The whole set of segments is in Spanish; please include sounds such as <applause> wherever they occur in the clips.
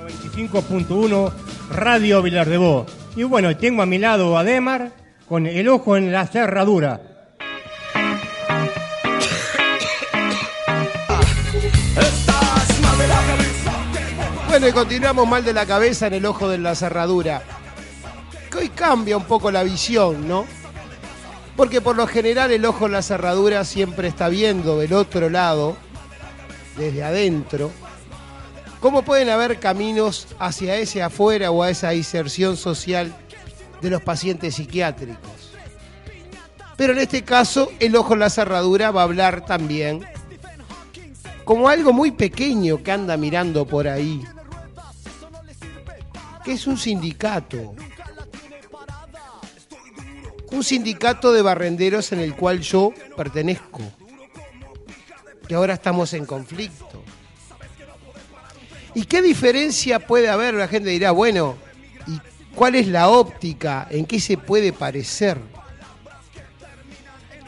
95.1 Radio Vilar de Bo. Y bueno, tengo a mi lado a Demar con el ojo en la cerradura. Bueno, y continuamos mal de la cabeza en el ojo de la cerradura. Que hoy cambia un poco la visión, ¿no? Porque por lo general el ojo en la cerradura siempre está viendo del otro lado, desde adentro, cómo pueden haber caminos hacia ese afuera o a esa inserción social de los pacientes psiquiátricos. Pero en este caso, el ojo en la cerradura va a hablar también como algo muy pequeño que anda mirando por ahí, que es un sindicato. Un sindicato de barrenderos en el cual yo pertenezco, que ahora estamos en conflicto. ¿Y qué diferencia puede haber? La gente dirá, bueno, ¿y cuál es la óptica? ¿En qué se puede parecer?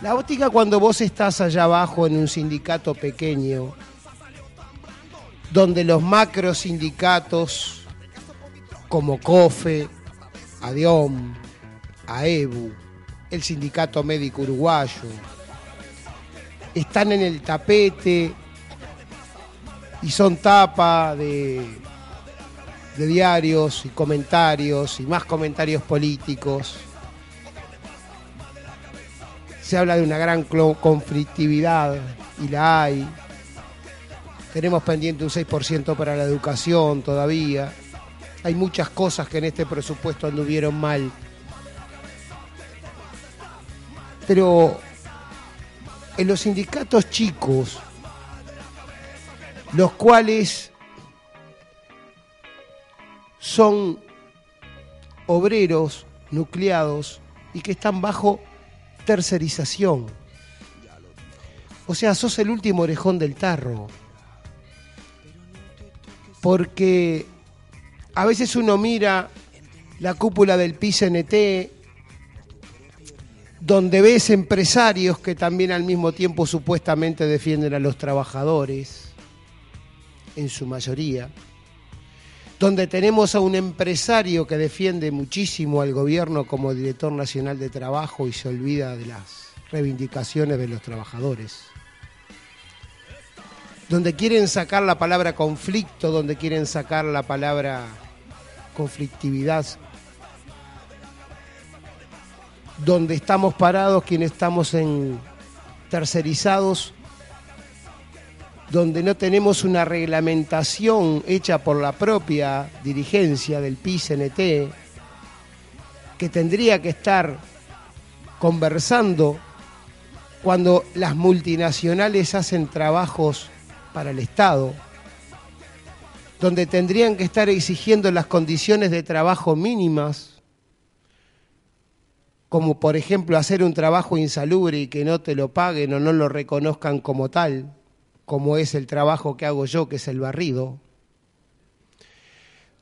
La óptica cuando vos estás allá abajo en un sindicato pequeño, donde los macro sindicatos como COFE, ADIOM, AEBU, el Sindicato Médico Uruguayo, están en el tapete y son tapa de, de diarios y comentarios y más comentarios políticos. Se habla de una gran conflictividad y la hay. Tenemos pendiente un 6% para la educación todavía. Hay muchas cosas que en este presupuesto anduvieron mal. Pero en los sindicatos chicos, los cuales son obreros nucleados y que están bajo tercerización. O sea, sos el último orejón del tarro. Porque a veces uno mira la cúpula del PICNT, donde ves empresarios que también al mismo tiempo supuestamente defienden a los trabajadores, en su mayoría, donde tenemos a un empresario que defiende muchísimo al gobierno como director nacional de trabajo y se olvida de las reivindicaciones de los trabajadores, donde quieren sacar la palabra conflicto, donde quieren sacar la palabra conflictividad, donde estamos parados quienes estamos en tercerizados, donde no tenemos una reglamentación hecha por la propia dirigencia del PICNT, que tendría que estar conversando cuando las multinacionales hacen trabajos para el Estado, donde tendrían que estar exigiendo las condiciones de trabajo mínimas como por ejemplo hacer un trabajo insalubre y que no te lo paguen o no lo reconozcan como tal, como es el trabajo que hago yo, que es el barrido,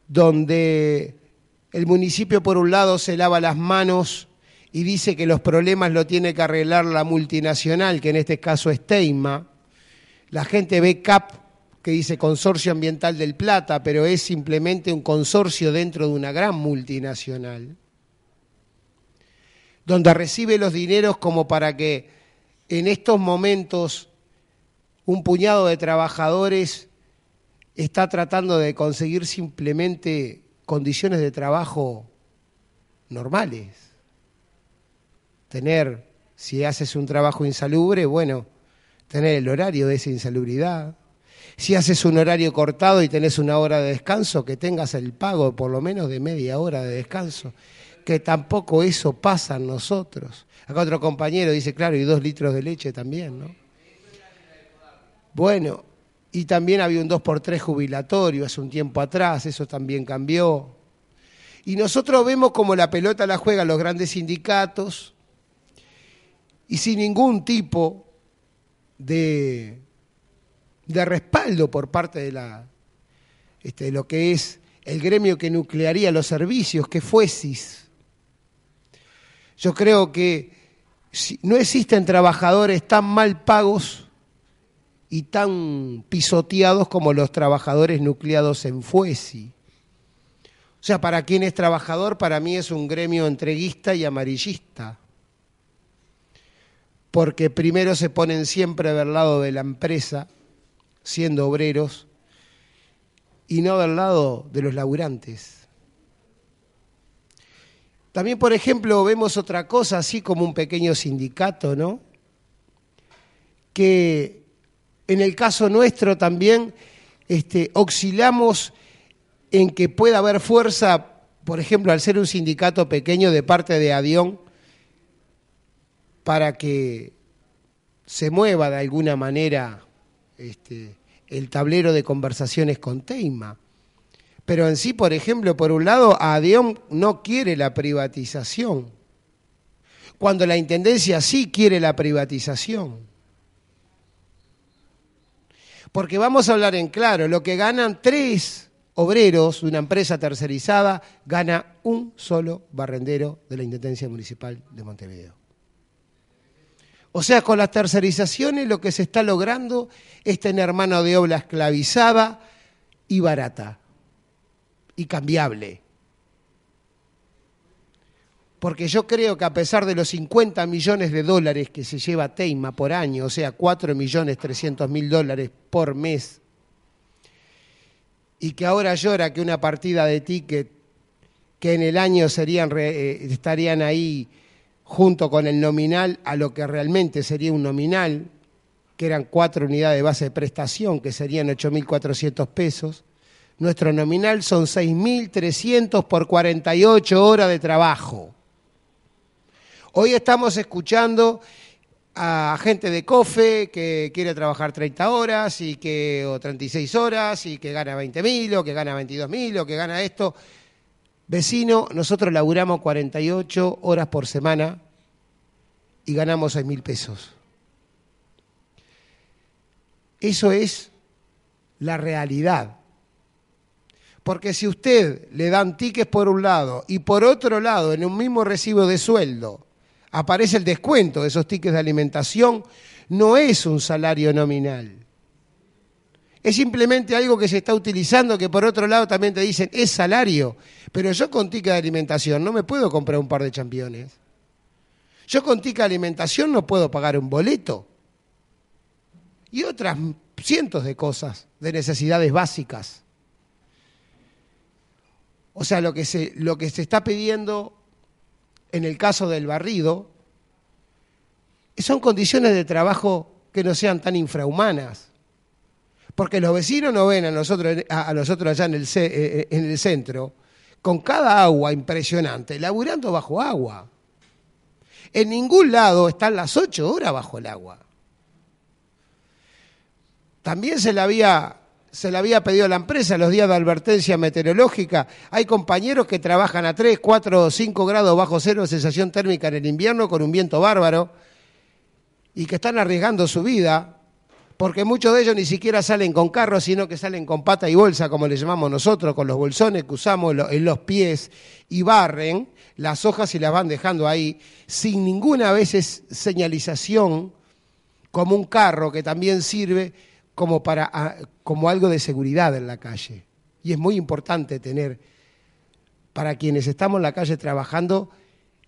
donde el municipio por un lado se lava las manos y dice que los problemas lo tiene que arreglar la multinacional, que en este caso es Teima. La gente ve CAP, que dice Consorcio Ambiental del Plata, pero es simplemente un consorcio dentro de una gran multinacional donde recibe los dineros como para que en estos momentos un puñado de trabajadores está tratando de conseguir simplemente condiciones de trabajo normales. Tener, si haces un trabajo insalubre, bueno, tener el horario de esa insalubridad. Si haces un horario cortado y tenés una hora de descanso, que tengas el pago por lo menos de media hora de descanso que tampoco eso pasa en nosotros. Acá otro compañero dice, claro, y dos litros de leche también, ¿no? Bueno, Y también había un 2x3 jubilatorio hace un tiempo atrás, eso también cambió. Y nosotros vemos como la pelota la juegan los grandes sindicatos y sin ningún tipo de, de respaldo por parte de, la, este, de lo que es el gremio que nuclearía los servicios, que fue SIS. Yo creo que no existen trabajadores tan mal pagos y tan pisoteados como los trabajadores nucleados en Fuesi. O sea, para quien es trabajador, para mí es un gremio entreguista y amarillista. Porque primero se ponen siempre del lado de la empresa, siendo obreros, y no del lado de los laburantes. También, por ejemplo, vemos otra cosa, así como un pequeño sindicato, ¿no? Que en el caso nuestro también este, oscilamos en que pueda haber fuerza, por ejemplo, al ser un sindicato pequeño de parte de Adión, para que se mueva de alguna manera este, el tablero de conversaciones con Teima. Pero en sí, por ejemplo, por un lado, Adión no quiere la privatización, cuando la Intendencia sí quiere la privatización. Porque vamos a hablar en claro, lo que ganan tres obreros de una empresa tercerizada gana un solo barrendero de la Intendencia Municipal de Montevideo. O sea, con las tercerizaciones lo que se está logrando es tener mano de obra esclavizada y barata y cambiable. Porque yo creo que a pesar de los 50 millones de dólares que se lleva Teima por año, o sea, 4 millones 300 mil dólares por mes y que ahora llora que una partida de ticket que en el año serían, eh, estarían ahí junto con el nominal a lo que realmente sería un nominal, que eran cuatro unidades de base de prestación, que serían 8.400 pesos. Nuestro nominal son 6.300 por 48 horas de trabajo. Hoy estamos escuchando a gente de COFE que quiere trabajar 30 horas y que, o 36 horas y que gana 20 mil o que gana 22 mil o que gana esto. Vecino, nosotros laburamos 48 horas por semana y ganamos 6 mil pesos. Eso es la realidad. Porque si usted le dan tickets por un lado y por otro lado en un mismo recibo de sueldo aparece el descuento de esos tickets de alimentación, no es un salario nominal. Es simplemente algo que se está utilizando que por otro lado también te dicen es salario. Pero yo con ticket de alimentación no me puedo comprar un par de championes. Yo con ticket de alimentación no puedo pagar un boleto. Y otras cientos de cosas, de necesidades básicas. O sea, lo que se, lo que se está pidiendo en el caso del barrido, son condiciones de trabajo que no sean tan infrahumanas. Porque los vecinos no ven a nosotros, allá en el, eh, eh, en el centro con cada agua impresionante, laburando bajo agua. En ningún lado están las ocho horas bajo el agua. También se le había se le había pedido a la empresa los días de advertencia meteorológica. Hay compañeros que trabajan a 3, 4 o 5 grados bajo cero sensación térmica en el invierno con un viento bárbaro y que están arriesgando su vida porque muchos de ellos ni siquiera salen con carro, sino que salen con pata y bolsa, como le llamamos nosotros, con los bolsones que usamos en los pies y barren las hojas y las van dejando ahí sin ninguna veces señalización como un carro que también sirve como, para, ah, como algo de seguridad en la calle. Y es muy importante tener, para quienes estamos en la calle trabajando,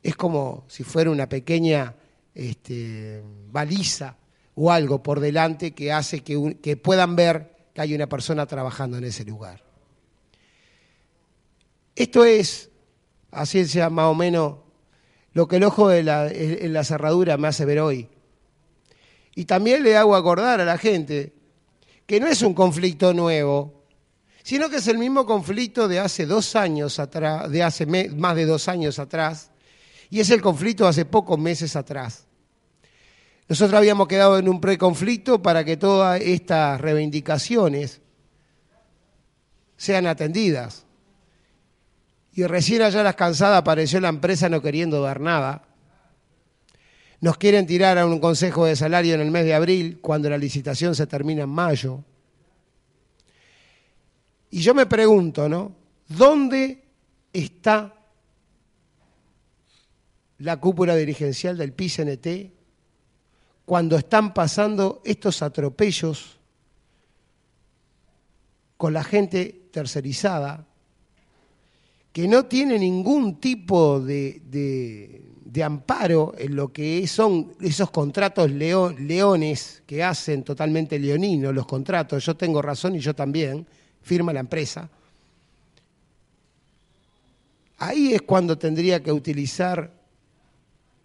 es como si fuera una pequeña este, baliza o algo por delante que hace que, que puedan ver que hay una persona trabajando en ese lugar. Esto es, a ciencia más o menos, lo que el ojo de en la cerradura me hace ver hoy. Y también le hago acordar a la gente que no es un conflicto nuevo, sino que es el mismo conflicto de hace dos años atrás, de hace más de dos años atrás, y es el conflicto de hace pocos meses atrás. Nosotros habíamos quedado en un preconflicto para que todas estas reivindicaciones sean atendidas. Y recién allá las cansadas apareció la empresa no queriendo dar nada. Nos quieren tirar a un consejo de salario en el mes de abril, cuando la licitación se termina en mayo. Y yo me pregunto, ¿no? ¿Dónde está la cúpula dirigencial del PICNT cuando están pasando estos atropellos con la gente tercerizada que no tiene ningún tipo de, de, amparo en lo que son esos contratos leones que hacen totalmente leoninos los contratos, yo tengo razón y yo también, firma la empresa. Ahí es cuando tendría que utilizar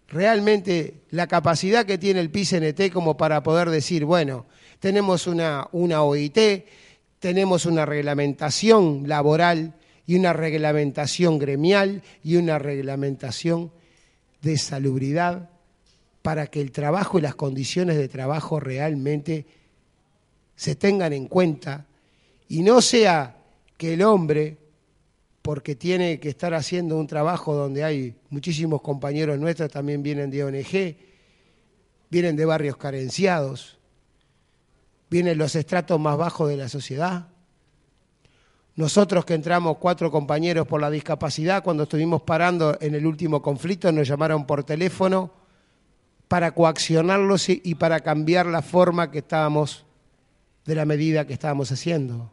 realmente la capacidad que tiene el PICNT como para poder decir, bueno, tenemos una, una OIT, tenemos una reglamentación laboral y una reglamentación gremial y una reglamentación de salubridad para que el trabajo y las condiciones de trabajo realmente se tengan en cuenta y no sea que el hombre porque tiene que estar haciendo un trabajo donde hay muchísimos compañeros nuestros, también vienen de ONG, vienen de barrios carenciados, vienen los estratos más bajos de la sociedad. Nosotros que entramos cuatro compañeros por la discapacidad, cuando estuvimos parando en el último conflicto, nos llamaron por teléfono para coaccionarlos y para cambiar la forma que estábamos de la medida que estábamos haciendo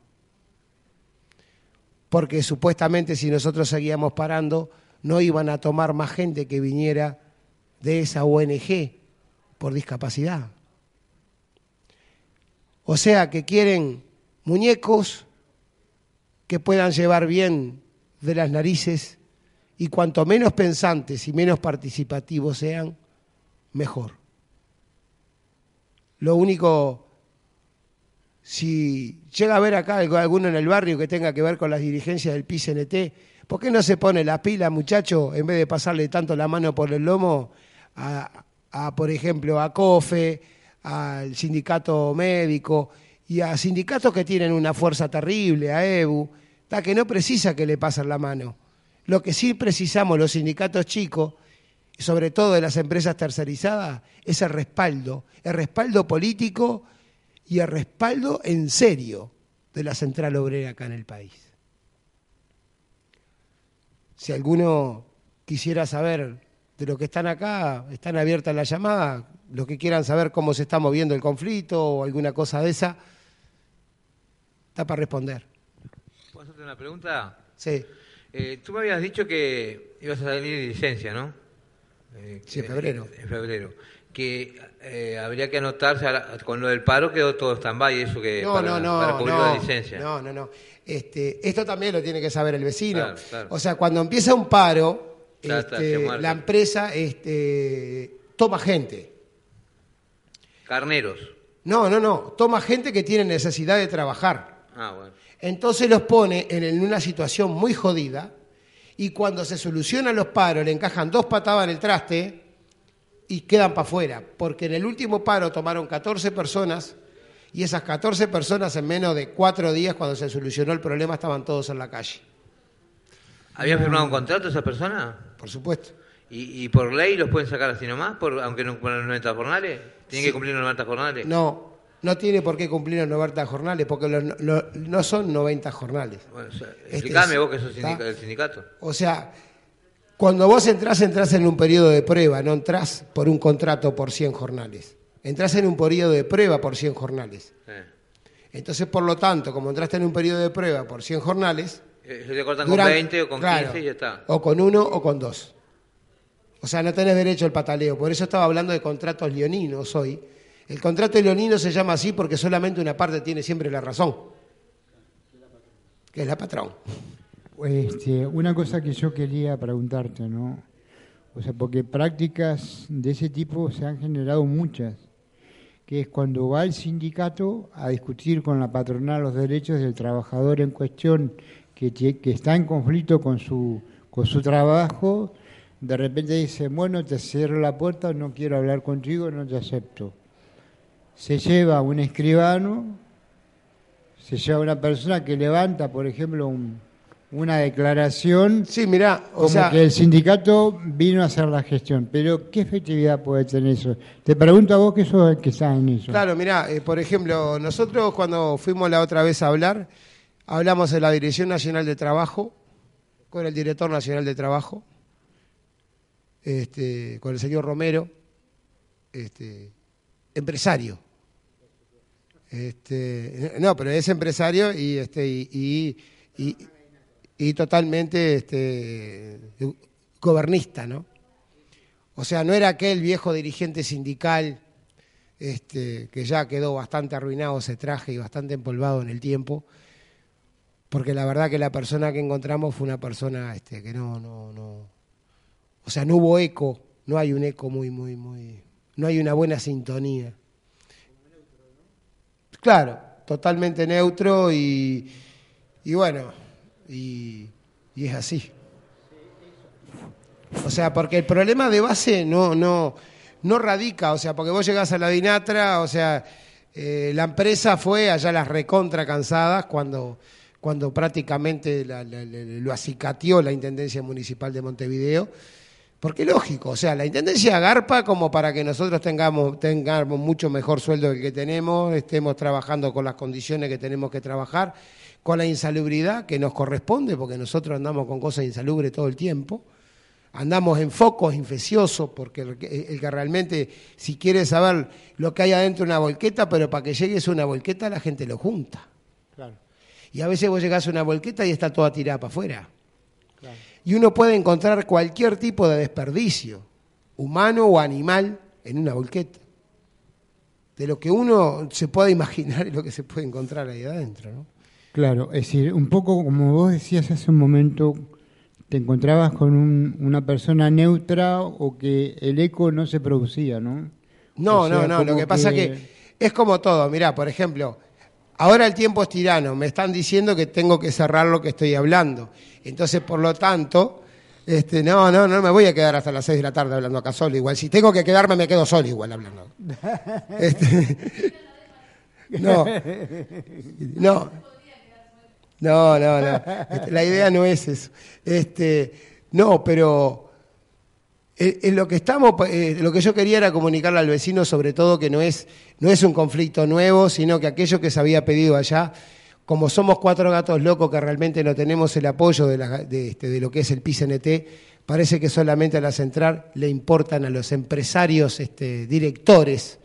porque supuestamente si nosotros seguíamos parando, no iban a tomar más gente que viniera de esa ONG por discapacidad. O sea que quieren muñecos que puedan llevar bien de las narices y cuanto menos pensantes y menos participativos sean, mejor. Lo único si llega a ver acá alguno en el barrio que tenga que ver con las dirigencias del PCNT, ¿por qué no se pone la pila, muchacho, en vez de pasarle tanto la mano por el lomo a, por ejemplo, a COFE, al sindicato médico y a sindicatos que tienen una fuerza terrible, a EBU, que no precisa que le pasen la mano. Lo que sí precisamos los sindicatos chicos, sobre todo de las empresas tercerizadas, es el respaldo, el respaldo político y el respaldo en serio de la central obrera acá en el país. Si alguno quisiera saber de lo que están acá, están abiertas las llamadas, los que quieran saber cómo se está moviendo el conflicto o alguna cosa de esa, está para responder. ¿Puedo hacerte una pregunta? Sí. Eh, tú me habías dicho que ibas a salir de licencia, ¿no? Eh, sí, en febrero. En febrero que eh, habría que anotarse con lo del paro quedó todo stand-by, eso que no, para, no, no, para cubrir no, la licencia. No, no, no. Este, esto también lo tiene que saber el vecino. O sea, cuando empieza un paro, este, la empresa este, toma gente. Carneros. No, no, no. Toma gente que tiene necesidad de trabajar. Ah, bueno. Entonces los pone en una situación muy jodida y cuando se solucionan los paros le encajan dos patadas en el traste y quedan para afuera, porque en el último paro tomaron 14 personas y esas 14 personas en menos de cuatro días, cuando se solucionó el problema, estaban todos en la calle. ¿Habían firmado un contrato esa persona? Por supuesto. ¿Y, por ley los pueden sacar así nomás, por, aunque no cumplan los 90 jornales? ¿Tienen que cumplir los 90 jornales? No, no tiene por qué cumplir los 90 jornales, porque no son 90 jornales. Bueno, explícame vos que sos del sindicato. O sea, cuando vos entrás, entrás en un periodo de prueba, no entrás por un contrato por 100 jornales. Entrás en un periodo de prueba por 100 jornales. Entonces, por lo tanto, como entraste en un periodo de prueba por 100 jornales... Eh, se te cortan con 20 o con 15 y ya está. O con uno o con dos. O sea, no tenés derecho al pataleo. Por eso estaba hablando de contratos leoninos hoy. El contrato leonino se llama así porque solamente una parte tiene siempre la razón, que es la patrón. Este, una cosa que yo quería preguntarte, ¿no? O sea, porque prácticas de ese tipo se han generado muchas, que es cuando va el sindicato a discutir con la patronal los derechos del trabajador en cuestión que, que está en conflicto con su, con su trabajo, de repente dice, bueno, te cierro la puerta, no quiero hablar contigo, no te acepto. Se lleva un escribano, se lleva una persona que levanta, por ejemplo, un- una declaración Sí, mirá, o como sea, que el sindicato vino a hacer la gestión. Pero, ¿qué efectividad puede tener eso? Te pregunto a vos que sos el que está en eso. Claro, mirá, eh, por ejemplo, nosotros cuando fuimos la otra vez a hablar, hablamos de la Dirección Nacional de Trabajo, con el Director Nacional de Trabajo, este, con el señor Romero, este, empresario. Este, no, pero es empresario y, este, y, totalmente este, gobernista, ¿no? O sea, no era aquel viejo dirigente sindical este, que ya quedó bastante arruinado ese traje y bastante empolvado en el tiempo, porque la verdad que la persona que encontramos fue una persona este, que no, no, no, o sea, no hubo eco, no hay un eco muy, muy, muy, no hay una buena sintonía. Claro, totalmente neutro y, y bueno, y, es así. O sea, porque el problema de base no, no, no radica, o sea, porque vos llegás a la Dinatra, o sea, eh, la empresa fue allá las recontra cansadas cuando, cuando prácticamente lo acicateó la Intendencia Municipal de Montevideo. Porque lógico, o sea, la Intendencia agarpa como para que nosotros tengamos, tengamos mucho mejor sueldo del que tenemos, estemos trabajando con las condiciones que tenemos que trabajar, con la insalubridad que nos corresponde, porque nosotros andamos con cosas insalubres todo el tiempo andamos en focos infecciosos, porque el que, el que realmente, si quiere saber lo que hay adentro de una volqueta, pero para que llegues a una volqueta la gente lo junta. Claro. Y a veces vos llegás a una volqueta y está toda tirada para afuera. Y uno puede encontrar cualquier tipo de desperdicio, humano o animal, en una volqueta. De lo que uno se puede imaginar y lo que se puede encontrar ahí adentro. ¿no? Claro, es decir, un poco como vos decías hace un momento, te encontrabas con un- una persona neutra o que el eco no se producía, ¿no? No, O sea, no, no. Lo como que pasa que es como todo. Mirá, por ejemplo, ahora el tiempo es tirano. Me están diciendo que tengo que cerrar lo que estoy hablando. Entonces, por lo tanto, este, no, no, no me voy a quedar hasta las 6 de la tarde hablando acá solo. Igual, si tengo que quedarme, me quedo solo igual hablando. <laughs> Este, no, no. No, no, no. Este, La idea no es eso. Este, no, pero eh, en lo que estamos, eh, lo que yo quería era comunicarle al vecino, sobre todo que no es, no es un conflicto nuevo, sino que aquello que se había pedido allá, como somos cuatro gatos locos que realmente no tenemos el apoyo de, la- de, este, de lo que es el PICNT, parece que solamente a la central le importan a los empresarios, este, directores,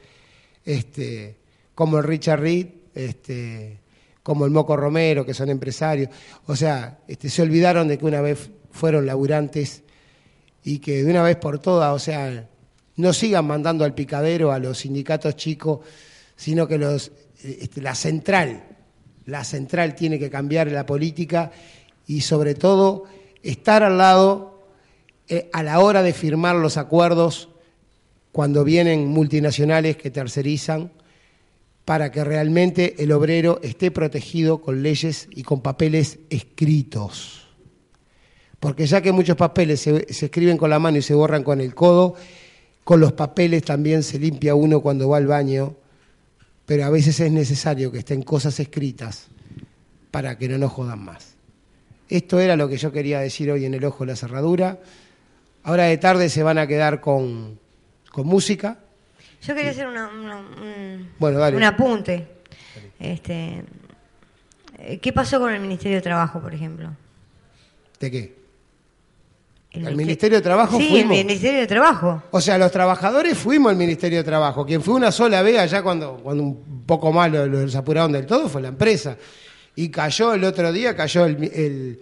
este, como el Richard Reed, este, como el Moco Romero, que son empresarios. O sea, este, se olvidaron de que una vez fueron laburantes y que de una vez por todas, o sea, no sigan mandando al picadero a los sindicatos chicos, sino que los, este, la central, la central tiene que cambiar la política y sobre todo estar al lado eh, a la hora de firmar los acuerdos cuando vienen multinacionales que tercerizan para que realmente el obrero esté protegido con leyes y con papeles escritos. Porque ya que muchos papeles se, se escriben con la mano y se borran con el codo, con los papeles también se limpia uno cuando va al baño, pero a veces es necesario que estén cosas escritas para que no nos jodan más. Esto era lo que yo quería decir hoy en el ojo de la cerradura. Ahora de tarde se van a quedar con, con música. Yo quería hacer una- una- un, Bueno, dale. un apunte. Este, ¿Qué pasó con el Ministerio de Trabajo, por ejemplo? ¿De qué? El ¿Al minister- Ministerio de Trabajo Sí, fuimos? el Ministerio de Trabajo. O sea, los trabajadores fuimos al Ministerio de Trabajo. Quien fue una sola vez allá cuando, cuando un poco más lo- los apuraron del todo fue la empresa. Y cayó el otro día, cayó el, el-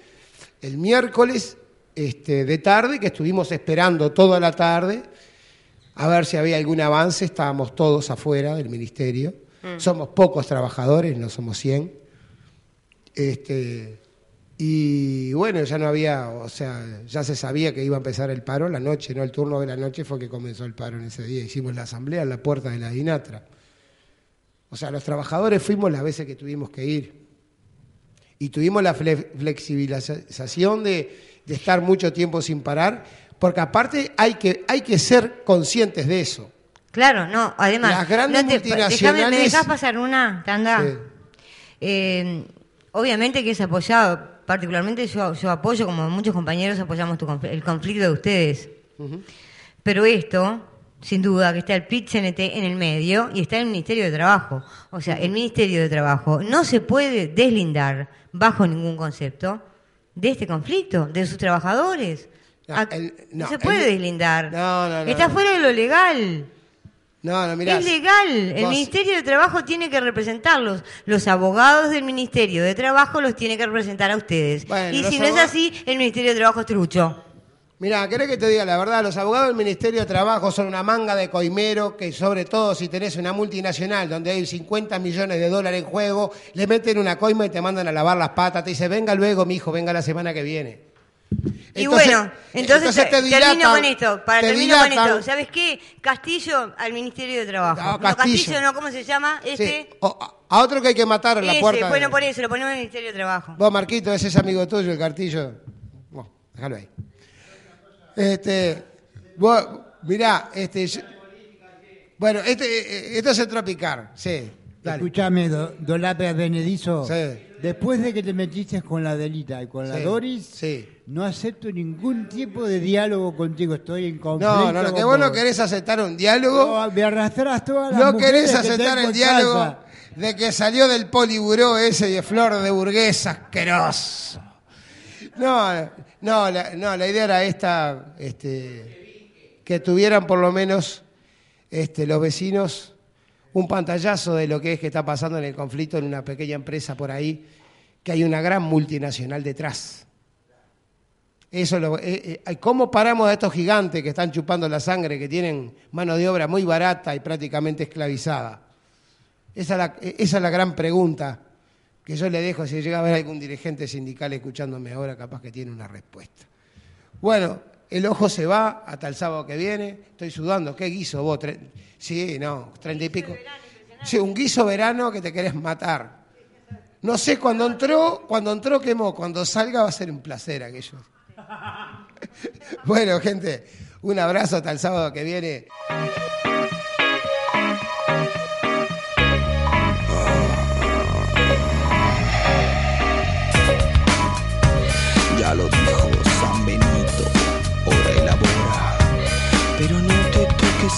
el miércoles este, de tarde, que estuvimos esperando toda la tarde a ver si había algún avance. Estábamos todos afuera del ministerio. Somos pocos trabajadores, no somos 100. Este, y bueno, ya no había, o sea, ya se sabía que iba a empezar el paro la noche, ¿no? El turno de la noche fue que comenzó el paro en ese día. Hicimos la asamblea en la puerta de la Dinatra. O sea, los trabajadores fuimos las veces que tuvimos que ir. y tuvimos la fle- flexibilización de, de estar mucho tiempo sin parar, porque aparte hay que, hay que ser conscientes de eso. Claro, no, además. Las grandes no te- multinacionales- déjame- ¿Me dejas pasar una tanda? Sí. Eh, obviamente que es apoyado, particularmente yo, yo apoyo, como muchos compañeros apoyamos tu el conflicto de ustedes. Pero esto, sin duda, que está el PIT-CNT en el medio y está el Ministerio de Trabajo. O sea, el Ministerio de Trabajo no se puede deslindar bajo ningún concepto de este conflicto, de sus trabajadores. No, el- no, no, se puede el- deslindar. No, está fuera de lo legal. No, no, mirá. Es legal. El vos- Ministerio de Trabajo tiene que representarlos. Los abogados del Ministerio de Trabajo los tiene que representar a ustedes. Bueno, y si no es así, el Ministerio de Trabajo es trucho. Mirá, ¿querés que te diga la verdad? Los abogados del Ministerio de Trabajo son una manga de coimero que, sobre todo si tenés una multinacional donde hay 50 millones de dólares en juego, le meten una coima y te mandan a lavar las patas. Te dice, venga luego, mi hijo, venga la semana que viene. Y bueno, entonces, te termino con esto. Para te termino con dilatan. esto. ¿Sabes qué? Castillo al Ministerio de Trabajo. No, No, Castillo. Castillo no, ¿cómo se llama? Sí. Este. O- a- otro que hay que matar en la puerta. bueno, por eso, lo ponemos en el Ministerio de Trabajo. Vos, Marquito, ese es amigo tuyo, el cartillo. Bueno, déjalo ahí. Este, vos, mirá, este, yo- bueno, este, eh, esto es el tropicar, sí. Dale. Escúchame, Do- Dolapia Benedizo. Sí. Después de que te metiste con la Delita y con la Doris, sí. no acepto ningún tipo de diálogo contigo. Estoy en conflicto. No, no, no, que vos no querés aceptar un diálogo, No, me arrastras todas las no querés que aceptar el diálogo casa. de que salió del poliburó ese de flor de burgués asqueroso. No, no, la, no, la idea era esta, este, que tuvieran por lo menos este, los vecinos un pantallazo de lo que es que está pasando en el conflicto en una pequeña empresa por ahí, que hay una gran multinacional detrás. Eso lo, eh, eh, ¿Cómo paramos a estos gigantes que están chupando la sangre, que tienen mano de obra muy barata y prácticamente esclavizada? Esa es la, esa es la gran pregunta que yo le dejo. Si llega a haber algún dirigente sindical escuchándome ahora, capaz que tiene una respuesta. Bueno, el ojo se va hasta el sábado que viene. Estoy sudando. ¿Qué guiso vos? Sí, no, treinta y pico. Sí, un guiso verano que te querés matar. No sé, cuando entró, cuando entró quemó, cuando salga va a ser un placer aquello. <laughs> Bueno, gente, un abrazo hasta el sábado que viene.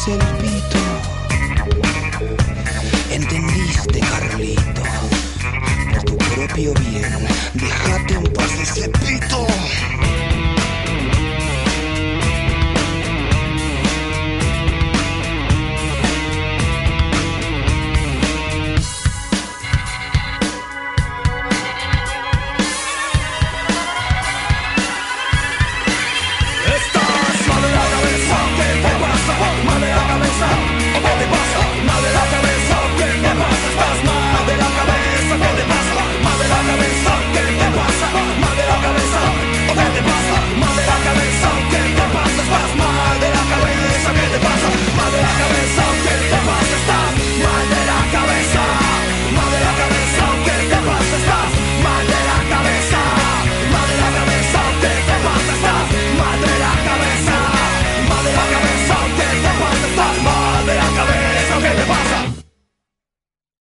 el pito. ¿Entendiste, Carlito? Por tu propio bien, déjate en paz ese.